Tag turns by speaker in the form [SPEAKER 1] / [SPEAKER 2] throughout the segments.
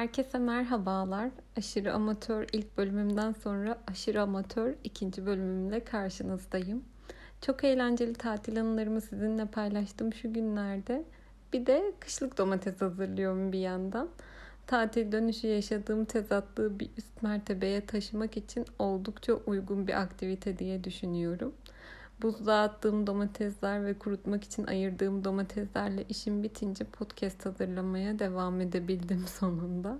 [SPEAKER 1] Herkese merhabalar. Aşırı amatör ilk bölümümden sonra aşırı amatör ikinci bölümümle karşınızdayım. Çok eğlenceli tatil anılarımı sizinle paylaştım şu günlerde. Bir de kışlık domates hazırlıyorum bir yandan. Tatil dönüşü yaşadığım tezatlığı bir üst mertebeye taşımak için oldukça uygun bir aktivite diye düşünüyorum. Buzluğa attığım domatesler ve kurutmak için ayırdığım domateslerle işim bitince podcast hazırlamaya devam edebildim sonunda.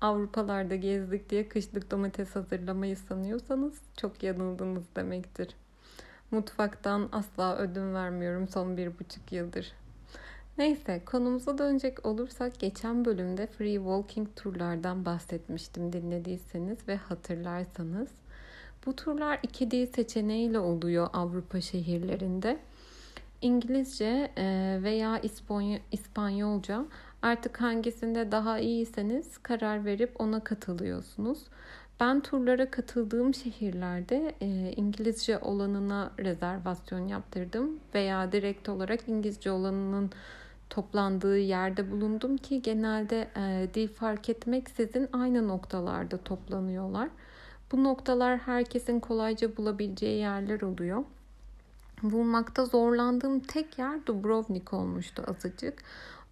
[SPEAKER 1] Avrupalarda gezdik diye kışlık domates hazırlamayı sanıyorsanız çok yanıldınız demektir. Mutfaktan asla ödün vermiyorum son bir buçuk yıldır. Neyse konumuza dönecek olursak geçen bölümde free walking turlardan bahsetmiştim dinlediyseniz ve hatırlarsanız. Bu turlar iki dil seçeneğiyle oluyor Avrupa şehirlerinde. İngilizce e, veya İspanyolca artık hangisinde daha iyiyseniz karar verip ona katılıyorsunuz. Ben turlara katıldığım şehirlerde e, İngilizce olanına rezervasyon yaptırdım veya direkt olarak İngilizce olanının toplandığı yerde bulundum ki genelde e, dil fark etmek sizin aynı noktalarda toplanıyorlar. Bu noktalar herkesin kolayca bulabileceği yerler oluyor. Bulmakta zorlandığım tek yer Dubrovnik olmuştu azıcık.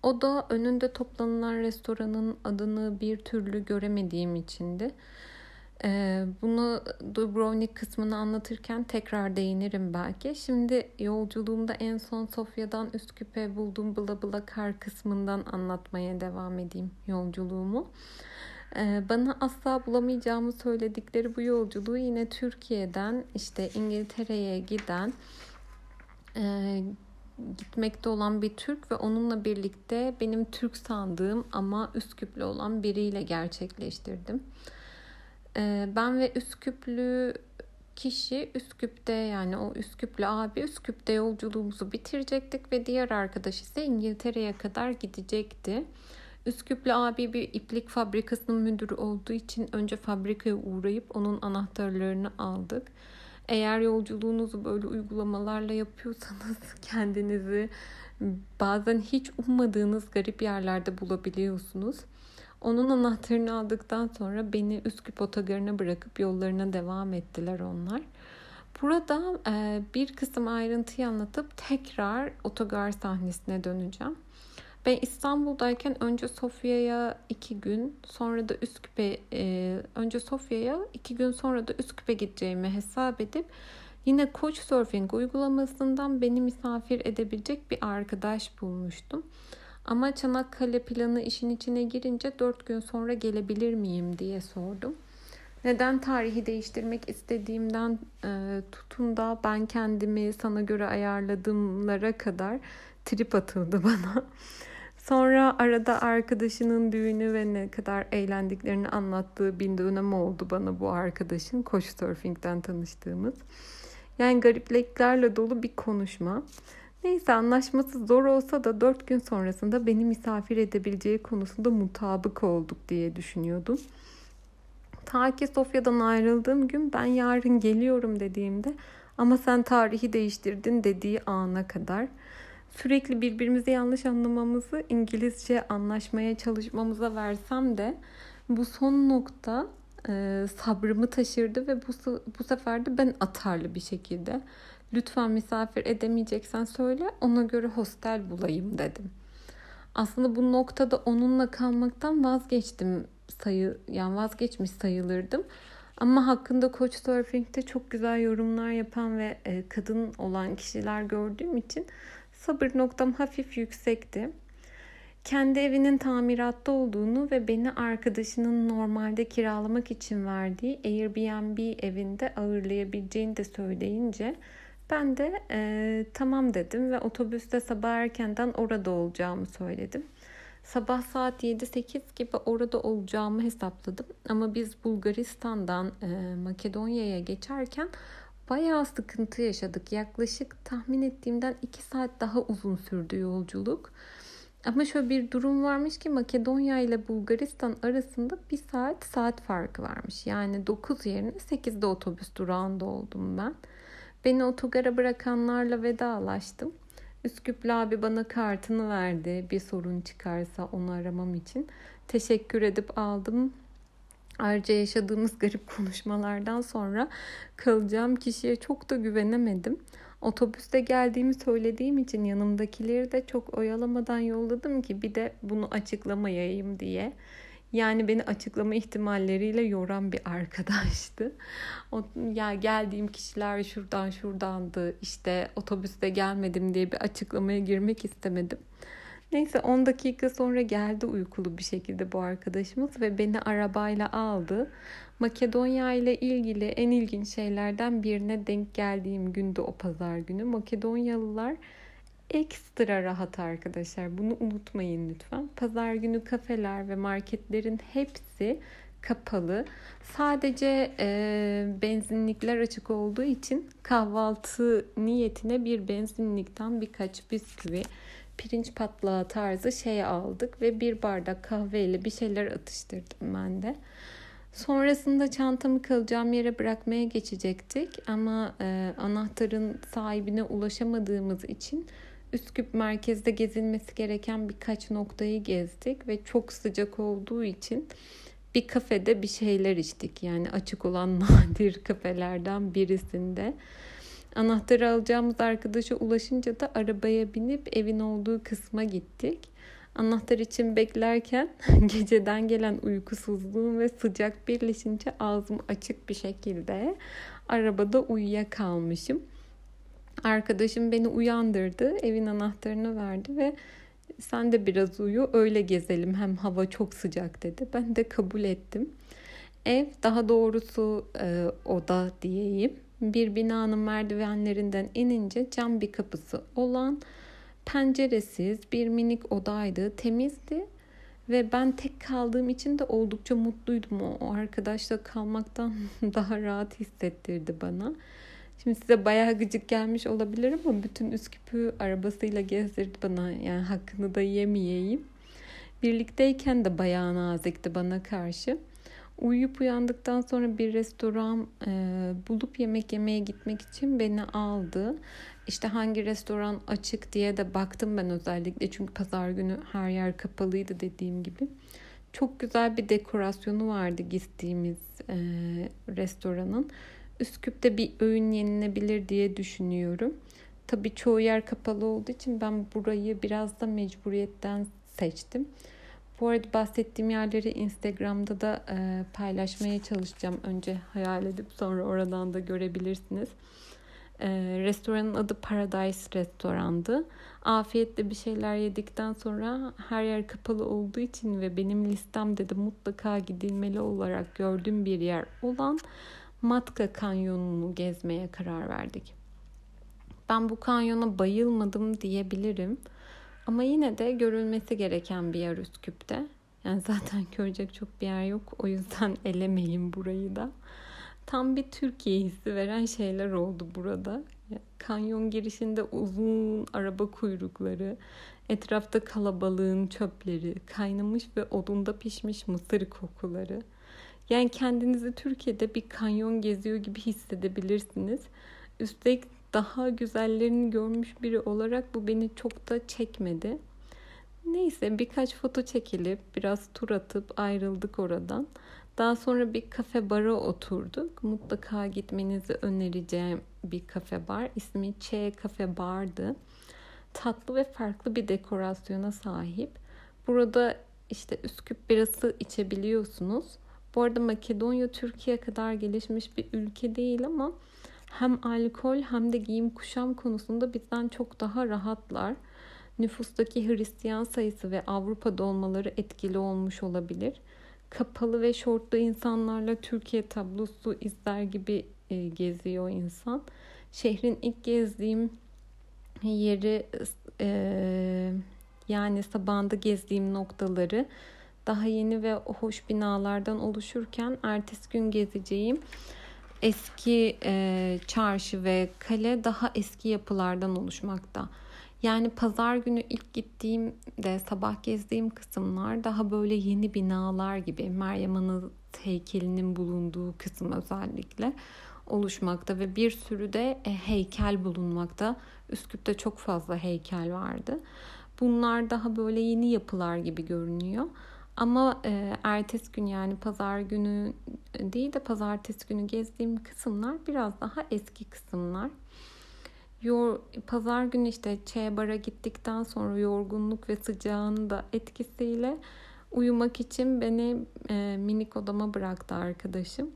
[SPEAKER 1] O da önünde toplanılan restoranın adını bir türlü göremediğim içindi. Ee, bunu Dubrovnik kısmını anlatırken tekrar değinirim belki. Şimdi yolculuğumda en son Sofya'dan Üsküp'e bulduğum Bla Bla Kar kısmından anlatmaya devam edeyim yolculuğumu. Ee, bana asla bulamayacağımı söyledikleri bu yolculuğu yine Türkiye'den işte İngiltere'ye giden e, gitmekte olan bir Türk ve onunla birlikte benim Türk sandığım ama Üsküplü olan biriyle gerçekleştirdim. Ee, ben ve Üsküplü kişi Üsküp'te yani o Üsküplü abi Üsküp'te yolculuğumuzu bitirecektik ve diğer arkadaş ise İngiltere'ye kadar gidecekti. Üsküplü abi bir iplik fabrikasının müdürü olduğu için önce fabrikaya uğrayıp onun anahtarlarını aldık. Eğer yolculuğunuzu böyle uygulamalarla yapıyorsanız kendinizi bazen hiç ummadığınız garip yerlerde bulabiliyorsunuz. Onun anahtarını aldıktan sonra beni Üsküp otogarına bırakıp yollarına devam ettiler onlar. Burada bir kısım ayrıntıyı anlatıp tekrar otogar sahnesine döneceğim. Ben İstanbul'dayken önce Sofya'ya iki gün sonra da Üsküp'e e, önce Sofya'ya iki gün sonra da Üsküp'e gideceğimi hesap edip yine Couchsurfing uygulamasından beni misafir edebilecek bir arkadaş bulmuştum. Ama Çanakkale planı işin içine girince dört gün sonra gelebilir miyim diye sordum. Neden tarihi değiştirmek istediğimden e, tutun da ben kendimi sana göre ayarladığımlara kadar trip atıldı bana. Sonra arada arkadaşının düğünü ve ne kadar eğlendiklerini anlattığı bir dönem oldu bana bu arkadaşın. Couchsurfing'den tanıştığımız. Yani garipliklerle dolu bir konuşma. Neyse anlaşması zor olsa da dört gün sonrasında beni misafir edebileceği konusunda mutabık olduk diye düşünüyordum. Ta ki Sofya'dan ayrıldığım gün ben yarın geliyorum dediğimde ama sen tarihi değiştirdin dediği ana kadar sürekli birbirimizi yanlış anlamamızı İngilizce anlaşmaya çalışmamıza versem de bu son nokta e, sabrımı taşırdı ve bu, bu sefer de ben atarlı bir şekilde lütfen misafir edemeyeceksen söyle ona göre hostel bulayım dedim. Aslında bu noktada onunla kalmaktan vazgeçtim sayı yani vazgeçmiş sayılırdım. Ama hakkında Couchsurfing'de çok güzel yorumlar yapan ve e, kadın olan kişiler gördüğüm için sabır noktam hafif yüksekti. Kendi evinin tamiratta olduğunu ve beni arkadaşının normalde kiralamak için verdiği Airbnb evinde ağırlayabileceğini de söyleyince ben de e, tamam dedim ve otobüste sabah erkenden orada olacağımı söyledim. Sabah saat 7-8 gibi orada olacağımı hesapladım. Ama biz Bulgaristan'dan e, Makedonya'ya geçerken bayağı sıkıntı yaşadık. Yaklaşık tahmin ettiğimden 2 saat daha uzun sürdü yolculuk. Ama şöyle bir durum varmış ki Makedonya ile Bulgaristan arasında bir saat saat farkı varmış. Yani 9 yerine 8'de otobüs durağında oldum ben. Beni otogara bırakanlarla vedalaştım. Üsküplü abi bana kartını verdi. Bir sorun çıkarsa onu aramam için. Teşekkür edip aldım. Ayrıca yaşadığımız garip konuşmalardan sonra kalacağım kişiye çok da güvenemedim. Otobüste geldiğimi söylediğim için yanımdakileri de çok oyalamadan yolladım ki bir de bunu açıklamayayım diye. Yani beni açıklama ihtimalleriyle yoran bir arkadaştı. O, ya geldiğim kişiler şuradan şuradandı. İşte otobüste gelmedim diye bir açıklamaya girmek istemedim. Neyse 10 dakika sonra geldi uykulu bir şekilde bu arkadaşımız ve beni arabayla aldı. Makedonya ile ilgili en ilginç şeylerden birine denk geldiğim günde o pazar günü. Makedonyalılar ekstra rahat arkadaşlar. Bunu unutmayın lütfen. Pazar günü kafeler ve marketlerin hepsi kapalı. Sadece e, benzinlikler açık olduğu için kahvaltı niyetine bir benzinlikten birkaç bisküvi, pirinç patlağı tarzı şey aldık ve bir bardak kahveyle bir şeyler atıştırdım ben de. Sonrasında çantamı kalacağım yere bırakmaya geçecektik ama e, anahtarın sahibine ulaşamadığımız için Üsküp merkezde gezilmesi gereken birkaç noktayı gezdik ve çok sıcak olduğu için bir kafede bir şeyler içtik. Yani açık olan nadir kafelerden birisinde. Anahtarı alacağımız arkadaşa ulaşınca da arabaya binip evin olduğu kısma gittik. Anahtar için beklerken geceden gelen uykusuzluğum ve sıcak birleşince ağzım açık bir şekilde arabada uyuyakalmışım. Arkadaşım beni uyandırdı, evin anahtarını verdi ve sen de biraz uyu öyle gezelim hem hava çok sıcak dedi. Ben de kabul ettim. Ev daha doğrusu e, oda diyeyim. Bir binanın merdivenlerinden inince cam bir kapısı olan penceresiz bir minik odaydı. Temizdi ve ben tek kaldığım için de oldukça mutluydum. O, arkadaşla kalmaktan daha rahat hissettirdi bana. Şimdi size bayağı gıcık gelmiş olabilir ama bütün Üsküp'ü arabasıyla gezdirdi bana. Yani hakkını da yemeyeyim. Birlikteyken de bayağı nazikti bana karşı. Uyuyup uyandıktan sonra bir restoran e, bulup yemek yemeye gitmek için beni aldı. İşte hangi restoran açık diye de baktım ben özellikle. Çünkü pazar günü her yer kapalıydı dediğim gibi. Çok güzel bir dekorasyonu vardı gittiğimiz e, restoranın. Üsküp'te bir öğün yenilebilir diye düşünüyorum. Tabii çoğu yer kapalı olduğu için ben burayı biraz da mecburiyetten seçtim. Bu arada bahsettiğim yerleri Instagram'da da e, paylaşmaya çalışacağım. Önce hayal edip sonra oradan da görebilirsiniz. E, restoranın adı Paradise Restoran'dı. Afiyetle bir şeyler yedikten sonra her yer kapalı olduğu için ve benim listemde de mutlaka gidilmeli olarak gördüğüm bir yer olan Matka Kanyonu'nu gezmeye karar verdik. Ben bu kanyona bayılmadım diyebilirim. Ama yine de görülmesi gereken bir yer Üsküp'te. Yani zaten görecek çok bir yer yok. O yüzden elemeyin burayı da. Tam bir Türkiye hissi veren şeyler oldu burada. Kanyon girişinde uzun araba kuyrukları, etrafta kalabalığın çöpleri, kaynamış ve odunda pişmiş mısır kokuları. Yani kendinizi Türkiye'de bir kanyon geziyor gibi hissedebilirsiniz. Üstelik daha güzellerini görmüş biri olarak bu beni çok da çekmedi. Neyse birkaç foto çekilip biraz tur atıp ayrıldık oradan. Daha sonra bir kafe bara oturduk. Mutlaka gitmenizi önereceğim bir kafe bar. İsmi Ç Kafe Bar'dı. Tatlı ve farklı bir dekorasyona sahip. Burada işte Üsküp birası içebiliyorsunuz. Bu arada Makedonya Türkiye kadar gelişmiş bir ülke değil ama hem alkol hem de giyim kuşam konusunda bizden çok daha rahatlar. Nüfustaki Hristiyan sayısı ve Avrupa'da olmaları etkili olmuş olabilir. Kapalı ve şortlu insanlarla Türkiye tablosu izler gibi e, geziyor insan. Şehrin ilk gezdiğim yeri e, yani sabahında gezdiğim noktaları daha yeni ve hoş binalardan oluşurken ertesi gün gezeceğim eski e, çarşı ve kale daha eski yapılardan oluşmakta. Yani pazar günü ilk gittiğimde sabah gezdiğim kısımlar daha böyle yeni binalar gibi Meryem Ana heykelinin bulunduğu kısım özellikle oluşmakta ve bir sürü de e, heykel bulunmakta. Üsküp'te çok fazla heykel vardı. Bunlar daha böyle yeni yapılar gibi görünüyor. Ama e, ertesi gün yani pazar günü değil de pazartesi günü gezdiğim kısımlar biraz daha eski kısımlar. Yor, pazar günü işte Çebar'a gittikten sonra yorgunluk ve sıcağın da etkisiyle uyumak için beni e, minik odama bıraktı arkadaşım.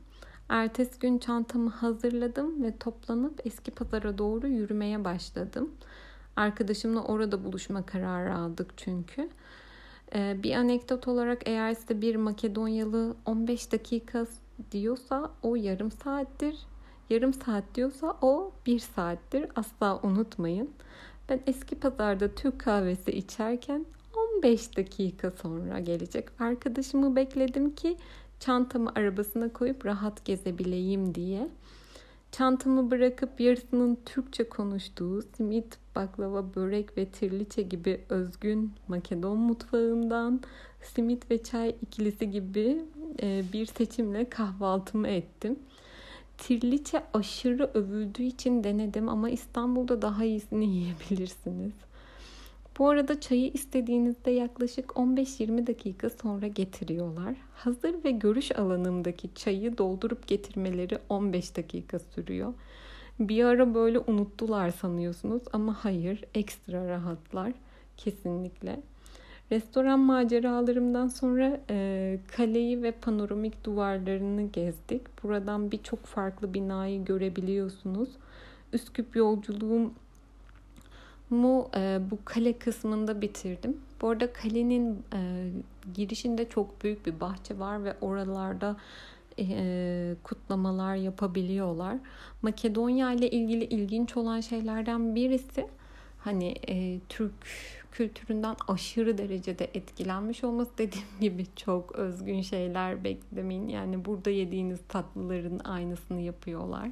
[SPEAKER 1] Ertesi gün çantamı hazırladım ve toplanıp eski pazara doğru yürümeye başladım. Arkadaşımla orada buluşma kararı aldık çünkü. Ee, bir anekdot olarak eğer size bir Makedonyalı 15 dakika diyorsa o yarım saattir. Yarım saat diyorsa o bir saattir. Asla unutmayın. Ben eski pazarda Türk kahvesi içerken 15 dakika sonra gelecek arkadaşımı bekledim ki çantamı arabasına koyup rahat gezebileyim diye. Çantamı bırakıp yarısının Türkçe konuştuğu simit, baklava, börek ve tirliçe gibi özgün Makedon mutfağından simit ve çay ikilisi gibi e, bir seçimle kahvaltımı ettim. Tirliçe aşırı övüldüğü için denedim ama İstanbul'da daha iyisini yiyebilirsiniz. Bu arada çayı istediğinizde yaklaşık 15-20 dakika sonra getiriyorlar. Hazır ve görüş alanımdaki çayı doldurup getirmeleri 15 dakika sürüyor. Bir ara böyle unuttular sanıyorsunuz ama hayır ekstra rahatlar kesinlikle. Restoran maceralarımdan sonra e, kaleyi ve panoramik duvarlarını gezdik. Buradan birçok farklı binayı görebiliyorsunuz. Üsküp yolculuğum mu e, bu kale kısmında bitirdim. Bu arada kalenin e, girişinde çok büyük bir bahçe var ve oralarda e, kutlamalar yapabiliyorlar. Makedonya ile ilgili ilginç olan şeylerden birisi hani e, Türk kültüründen aşırı derecede etkilenmiş olması dediğim gibi çok özgün şeyler beklemeyin. Yani burada yediğiniz tatlıların aynısını yapıyorlar.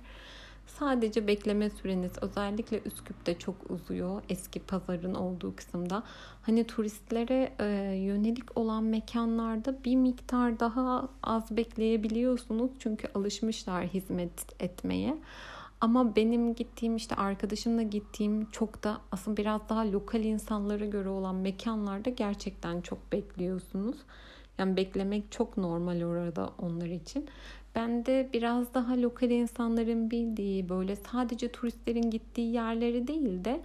[SPEAKER 1] Sadece bekleme süreniz özellikle Üsküp'te çok uzuyor. Eski pazarın olduğu kısımda. Hani turistlere e, yönelik olan mekanlarda bir miktar daha az bekleyebiliyorsunuz. Çünkü alışmışlar hizmet etmeye. Ama benim gittiğim işte arkadaşımla gittiğim çok da aslında biraz daha lokal insanlara göre olan mekanlarda gerçekten çok bekliyorsunuz. Yani beklemek çok normal orada onlar için. Ben de biraz daha lokal insanların bildiği böyle sadece turistlerin gittiği yerleri değil de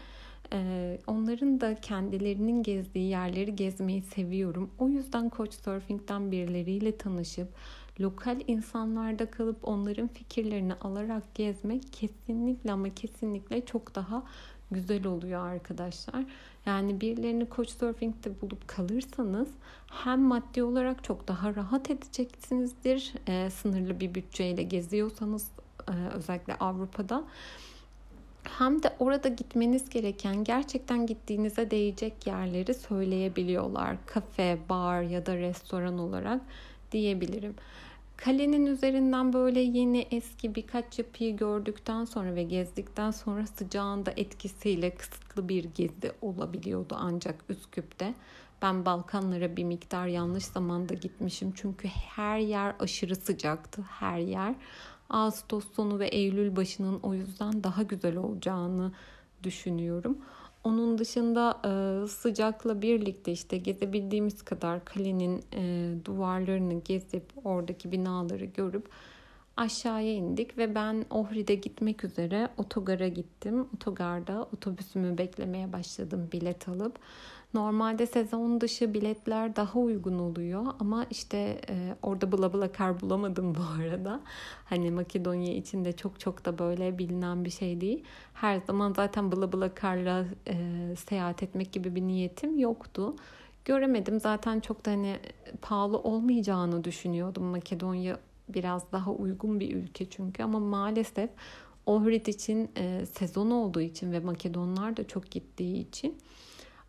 [SPEAKER 1] e, onların da kendilerinin gezdiği yerleri gezmeyi seviyorum. O yüzden Couchsurfing'den birileriyle tanışıp lokal insanlarda kalıp onların fikirlerini alarak gezmek kesinlikle ama kesinlikle çok daha güzel oluyor arkadaşlar. Yani birilerini Couchsurfing'de bulup kalırsanız hem maddi olarak çok daha rahat edeceksinizdir. E, sınırlı bir bütçeyle geziyorsanız e, özellikle Avrupa'da hem de orada gitmeniz gereken gerçekten gittiğinize değecek yerleri söyleyebiliyorlar. Kafe, bar ya da restoran olarak diyebilirim. Kalenin üzerinden böyle yeni eski birkaç yapıyı gördükten sonra ve gezdikten sonra sıcağın da etkisiyle kısıtlı bir gezi olabiliyordu ancak Üsküp'te. Ben Balkanlara bir miktar yanlış zamanda gitmişim çünkü her yer aşırı sıcaktı her yer. Ağustos sonu ve Eylül başının o yüzden daha güzel olacağını düşünüyorum. Onun dışında e, sıcakla birlikte işte gezebildiğimiz kadar kalenin e, duvarlarını gezip oradaki binaları görüp aşağıya indik ve ben Ohri'de gitmek üzere otogara gittim. Otogarda otobüsümü beklemeye başladım bilet alıp. Normalde sezon dışı biletler daha uygun oluyor ama işte e, orada bula bula kar bulamadım bu arada. Hani Makedonya için de çok çok da böyle bilinen bir şey değil. Her zaman zaten bula bula karla e, seyahat etmek gibi bir niyetim yoktu. Göremedim zaten çok da hani pahalı olmayacağını düşünüyordum. Makedonya biraz daha uygun bir ülke çünkü ama maalesef Ohrid için e, sezon olduğu için ve Makedonlar da çok gittiği için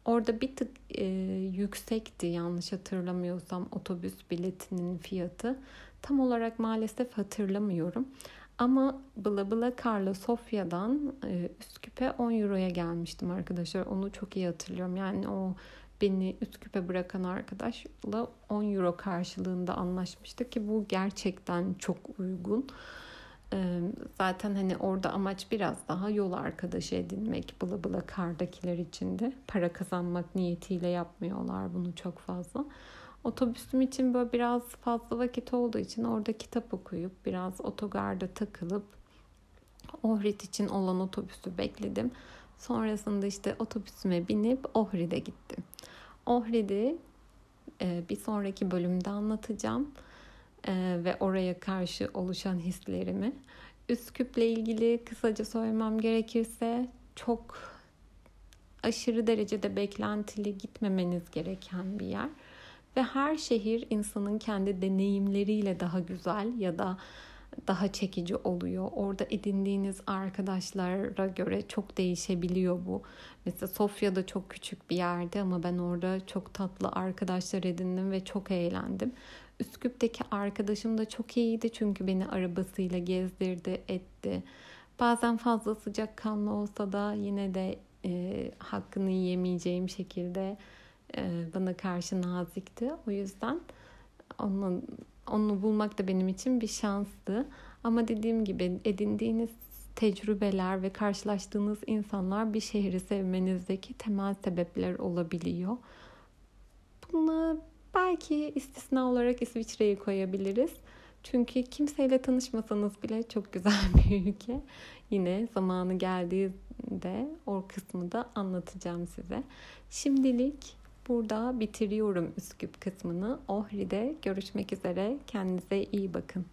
[SPEAKER 1] Orada bir tık e, yüksekti yanlış hatırlamıyorsam otobüs biletinin fiyatı. Tam olarak maalesef hatırlamıyorum. Ama Bla Bla Carla Sofya'dan e, Üsküp'e 10 euroya gelmiştim arkadaşlar. Onu çok iyi hatırlıyorum. Yani o beni Üsküp'e bırakan arkadaşla 10 euro karşılığında anlaşmıştı ki bu gerçekten çok uygun. Zaten hani orada amaç biraz daha yol arkadaşı edinmek. Bula bula kardakiler içinde. Para kazanmak niyetiyle yapmıyorlar bunu çok fazla. Otobüsüm için böyle biraz fazla vakit olduğu için orada kitap okuyup biraz otogarda takılıp Ohrid için olan otobüsü bekledim. Sonrasında işte otobüsüme binip Ohrid'e gittim. Ohrid'i bir sonraki bölümde anlatacağım e, ve oraya karşı oluşan hislerimi. Üsküp'le ilgili kısaca söylemem gerekirse çok aşırı derecede beklentili gitmemeniz gereken bir yer. Ve her şehir insanın kendi deneyimleriyle daha güzel ya da daha çekici oluyor. Orada edindiğiniz arkadaşlara göre çok değişebiliyor bu. Mesela Sofya'da çok küçük bir yerde ama ben orada çok tatlı arkadaşlar edindim ve çok eğlendim. Üsküp'teki arkadaşım da çok iyiydi çünkü beni arabasıyla gezdirdi, etti. Bazen fazla sıcak kanlı olsa da yine de e, hakkını yiyemeyeceğim şekilde e, bana karşı nazikti. O yüzden onun onu bulmak da benim için bir şanstı. Ama dediğim gibi edindiğiniz tecrübeler ve karşılaştığınız insanlar bir şehri sevmenizdeki temel sebepler olabiliyor. Bunu belki istisna olarak İsviçre'yi koyabiliriz. Çünkü kimseyle tanışmasanız bile çok güzel bir ülke. Yine zamanı geldiğinde o kısmı da anlatacağım size. Şimdilik Burada bitiriyorum Üsküp kısmını. Ohri'de görüşmek üzere. Kendinize iyi bakın.